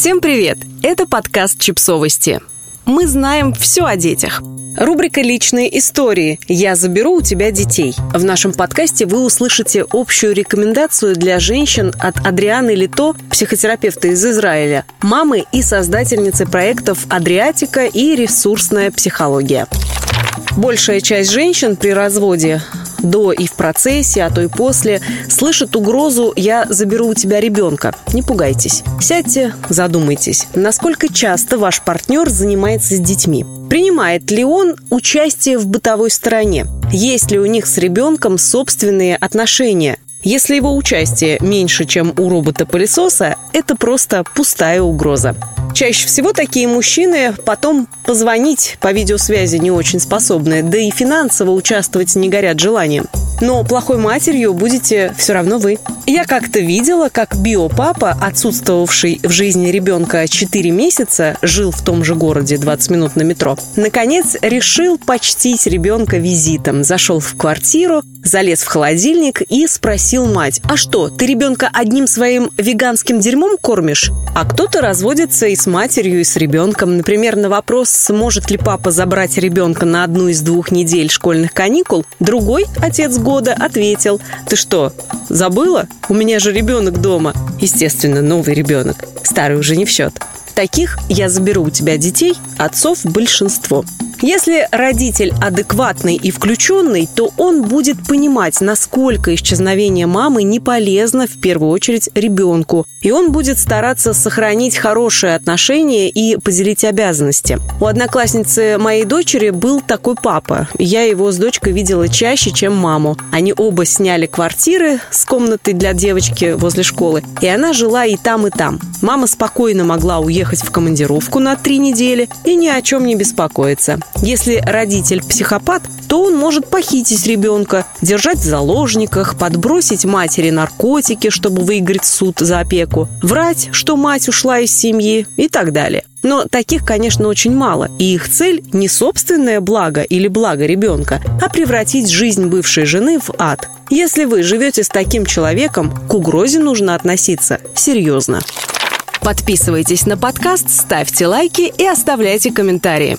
Всем привет! Это подкаст «Чипсовости». Мы знаем все о детях. Рубрика «Личные истории. Я заберу у тебя детей». В нашем подкасте вы услышите общую рекомендацию для женщин от Адрианы Лито, психотерапевта из Израиля, мамы и создательницы проектов «Адриатика» и «Ресурсная психология». Большая часть женщин при разводе до и в процессе, а то и после, слышит угрозу «я заберу у тебя ребенка». Не пугайтесь. Сядьте, задумайтесь, насколько часто ваш партнер занимается с детьми. Принимает ли он участие в бытовой стороне? Есть ли у них с ребенком собственные отношения? Если его участие меньше, чем у робота-пылесоса, это просто пустая угроза. Чаще всего такие мужчины потом позвонить по видеосвязи не очень способны, да и финансово участвовать не горят желанием но плохой матерью будете все равно вы. Я как-то видела, как биопапа, отсутствовавший в жизни ребенка 4 месяца, жил в том же городе 20 минут на метро, наконец решил почтить ребенка визитом. Зашел в квартиру, залез в холодильник и спросил мать, а что, ты ребенка одним своим веганским дерьмом кормишь? А кто-то разводится и с матерью, и с ребенком. Например, на вопрос, сможет ли папа забрать ребенка на одну из двух недель школьных каникул, другой, отец года, ответил, ты что, забыла? У меня же ребенок дома. Естественно, новый ребенок. Старый уже не в счет. Таких я заберу у тебя детей, отцов большинство. Если родитель адекватный и включенный, то он будет понимать, насколько исчезновение мамы не полезно в первую очередь ребенку. И он будет стараться сохранить хорошие отношения и поделить обязанности. У одноклассницы моей дочери был такой папа. Я его с дочкой видела чаще, чем маму. Они оба сняли квартиры с комнатой для девочки возле школы, и она жила и там, и там. Мама спокойно могла уехать в командировку на три недели и ни о чем не беспокоиться. Если родитель психопат, то он может похитить ребенка, держать в заложниках, подбросить матери наркотики, чтобы выиграть суд за опеку, врать, что мать ушла из семьи и так далее. Но таких, конечно, очень мало, и их цель не собственное благо или благо ребенка, а превратить жизнь бывшей жены в ад. Если вы живете с таким человеком, к угрозе нужно относиться серьезно. Подписывайтесь на подкаст, ставьте лайки и оставляйте комментарии.